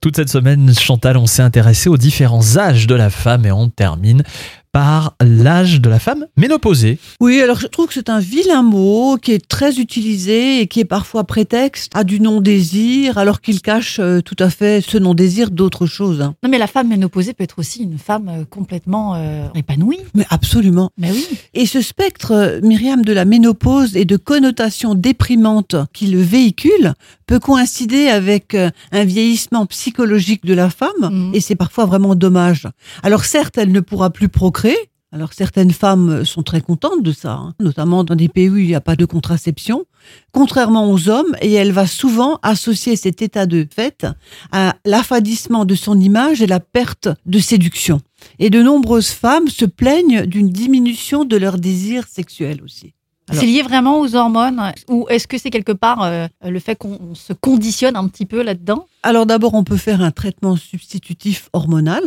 Toute cette semaine, Chantal, on s'est intéressé aux différents âges de la femme et on termine par l'âge de la femme ménopausée. Oui, alors je trouve que c'est un vilain mot qui est très utilisé et qui est parfois prétexte à du non-désir, alors qu'il cache euh, tout à fait ce non-désir d'autre chose. hein. Non, mais la femme ménopausée peut être aussi une femme euh, complètement euh, épanouie. Mais absolument. Mais oui. Et ce spectre, Myriam, de la ménopause et de connotations déprimantes qui le véhicule peut coïncider avec un vieillissement psychologique de la femme, Mhm. et c'est parfois vraiment dommage. Alors certes, elle ne pourra plus procréer. Alors certaines femmes sont très contentes de ça, hein, notamment dans des pays où il n'y a pas de contraception, contrairement aux hommes, et elle va souvent associer cet état de fait à l'affadissement de son image et la perte de séduction. Et de nombreuses femmes se plaignent d'une diminution de leur désir sexuel aussi. C'est lié vraiment aux hormones Ou est-ce que c'est quelque part euh, le fait qu'on on se conditionne un petit peu là-dedans? Alors d'abord, on peut faire un traitement substitutif hormonal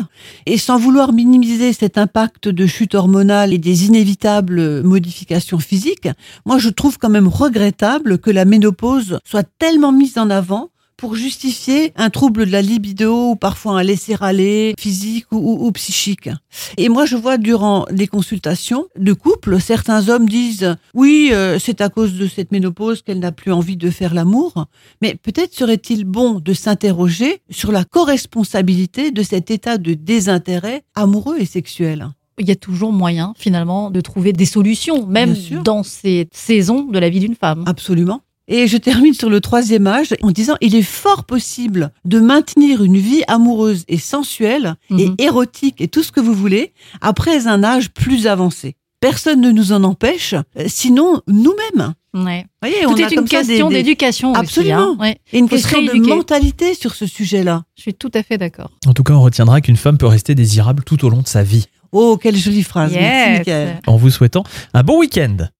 et sans vouloir minimiser cet impact de chute hormonale et des inévitables modifications physiques, moi je trouve quand même regrettable que la ménopause soit tellement mise en avant pour justifier un trouble de la libido ou parfois un laisser-aller physique ou, ou- ou psychique. Et moi, je vois durant les consultations de couple, certains hommes disent oui, euh, c'est à cause de cette ménopause qu'elle n'a plus envie de faire l'amour. Mais peut-être serait-il bon de s'interroger sur la co-responsabilité de cet état de désintérêt amoureux et sexuel. Il y a toujours moyen finalement de trouver des solutions, même dans ces saisons de la vie d'une femme. Absolument. Et je termine sur le troisième âge en disant il est fort possible de maintenir une vie amoureuse et sensuelle Mhm. et érotique et tout ce que vous voulez après un âge plus avancé. Personne ne nous en empêche, euh, sinon nous-mêmes. Ouais. Vous voyez, Tout on a est une question des- d'éducation aussi. Absolument. hein. Ouais. et une Faut question de mentalité sur ce sujet-là. Je suis tout à fait d'accord. En tout cas, on retiendra qu'une femme peut rester désirable tout au long de sa vie, Oh, quelle jolie phrase. Merci, en vous souhaitant un bon week-end.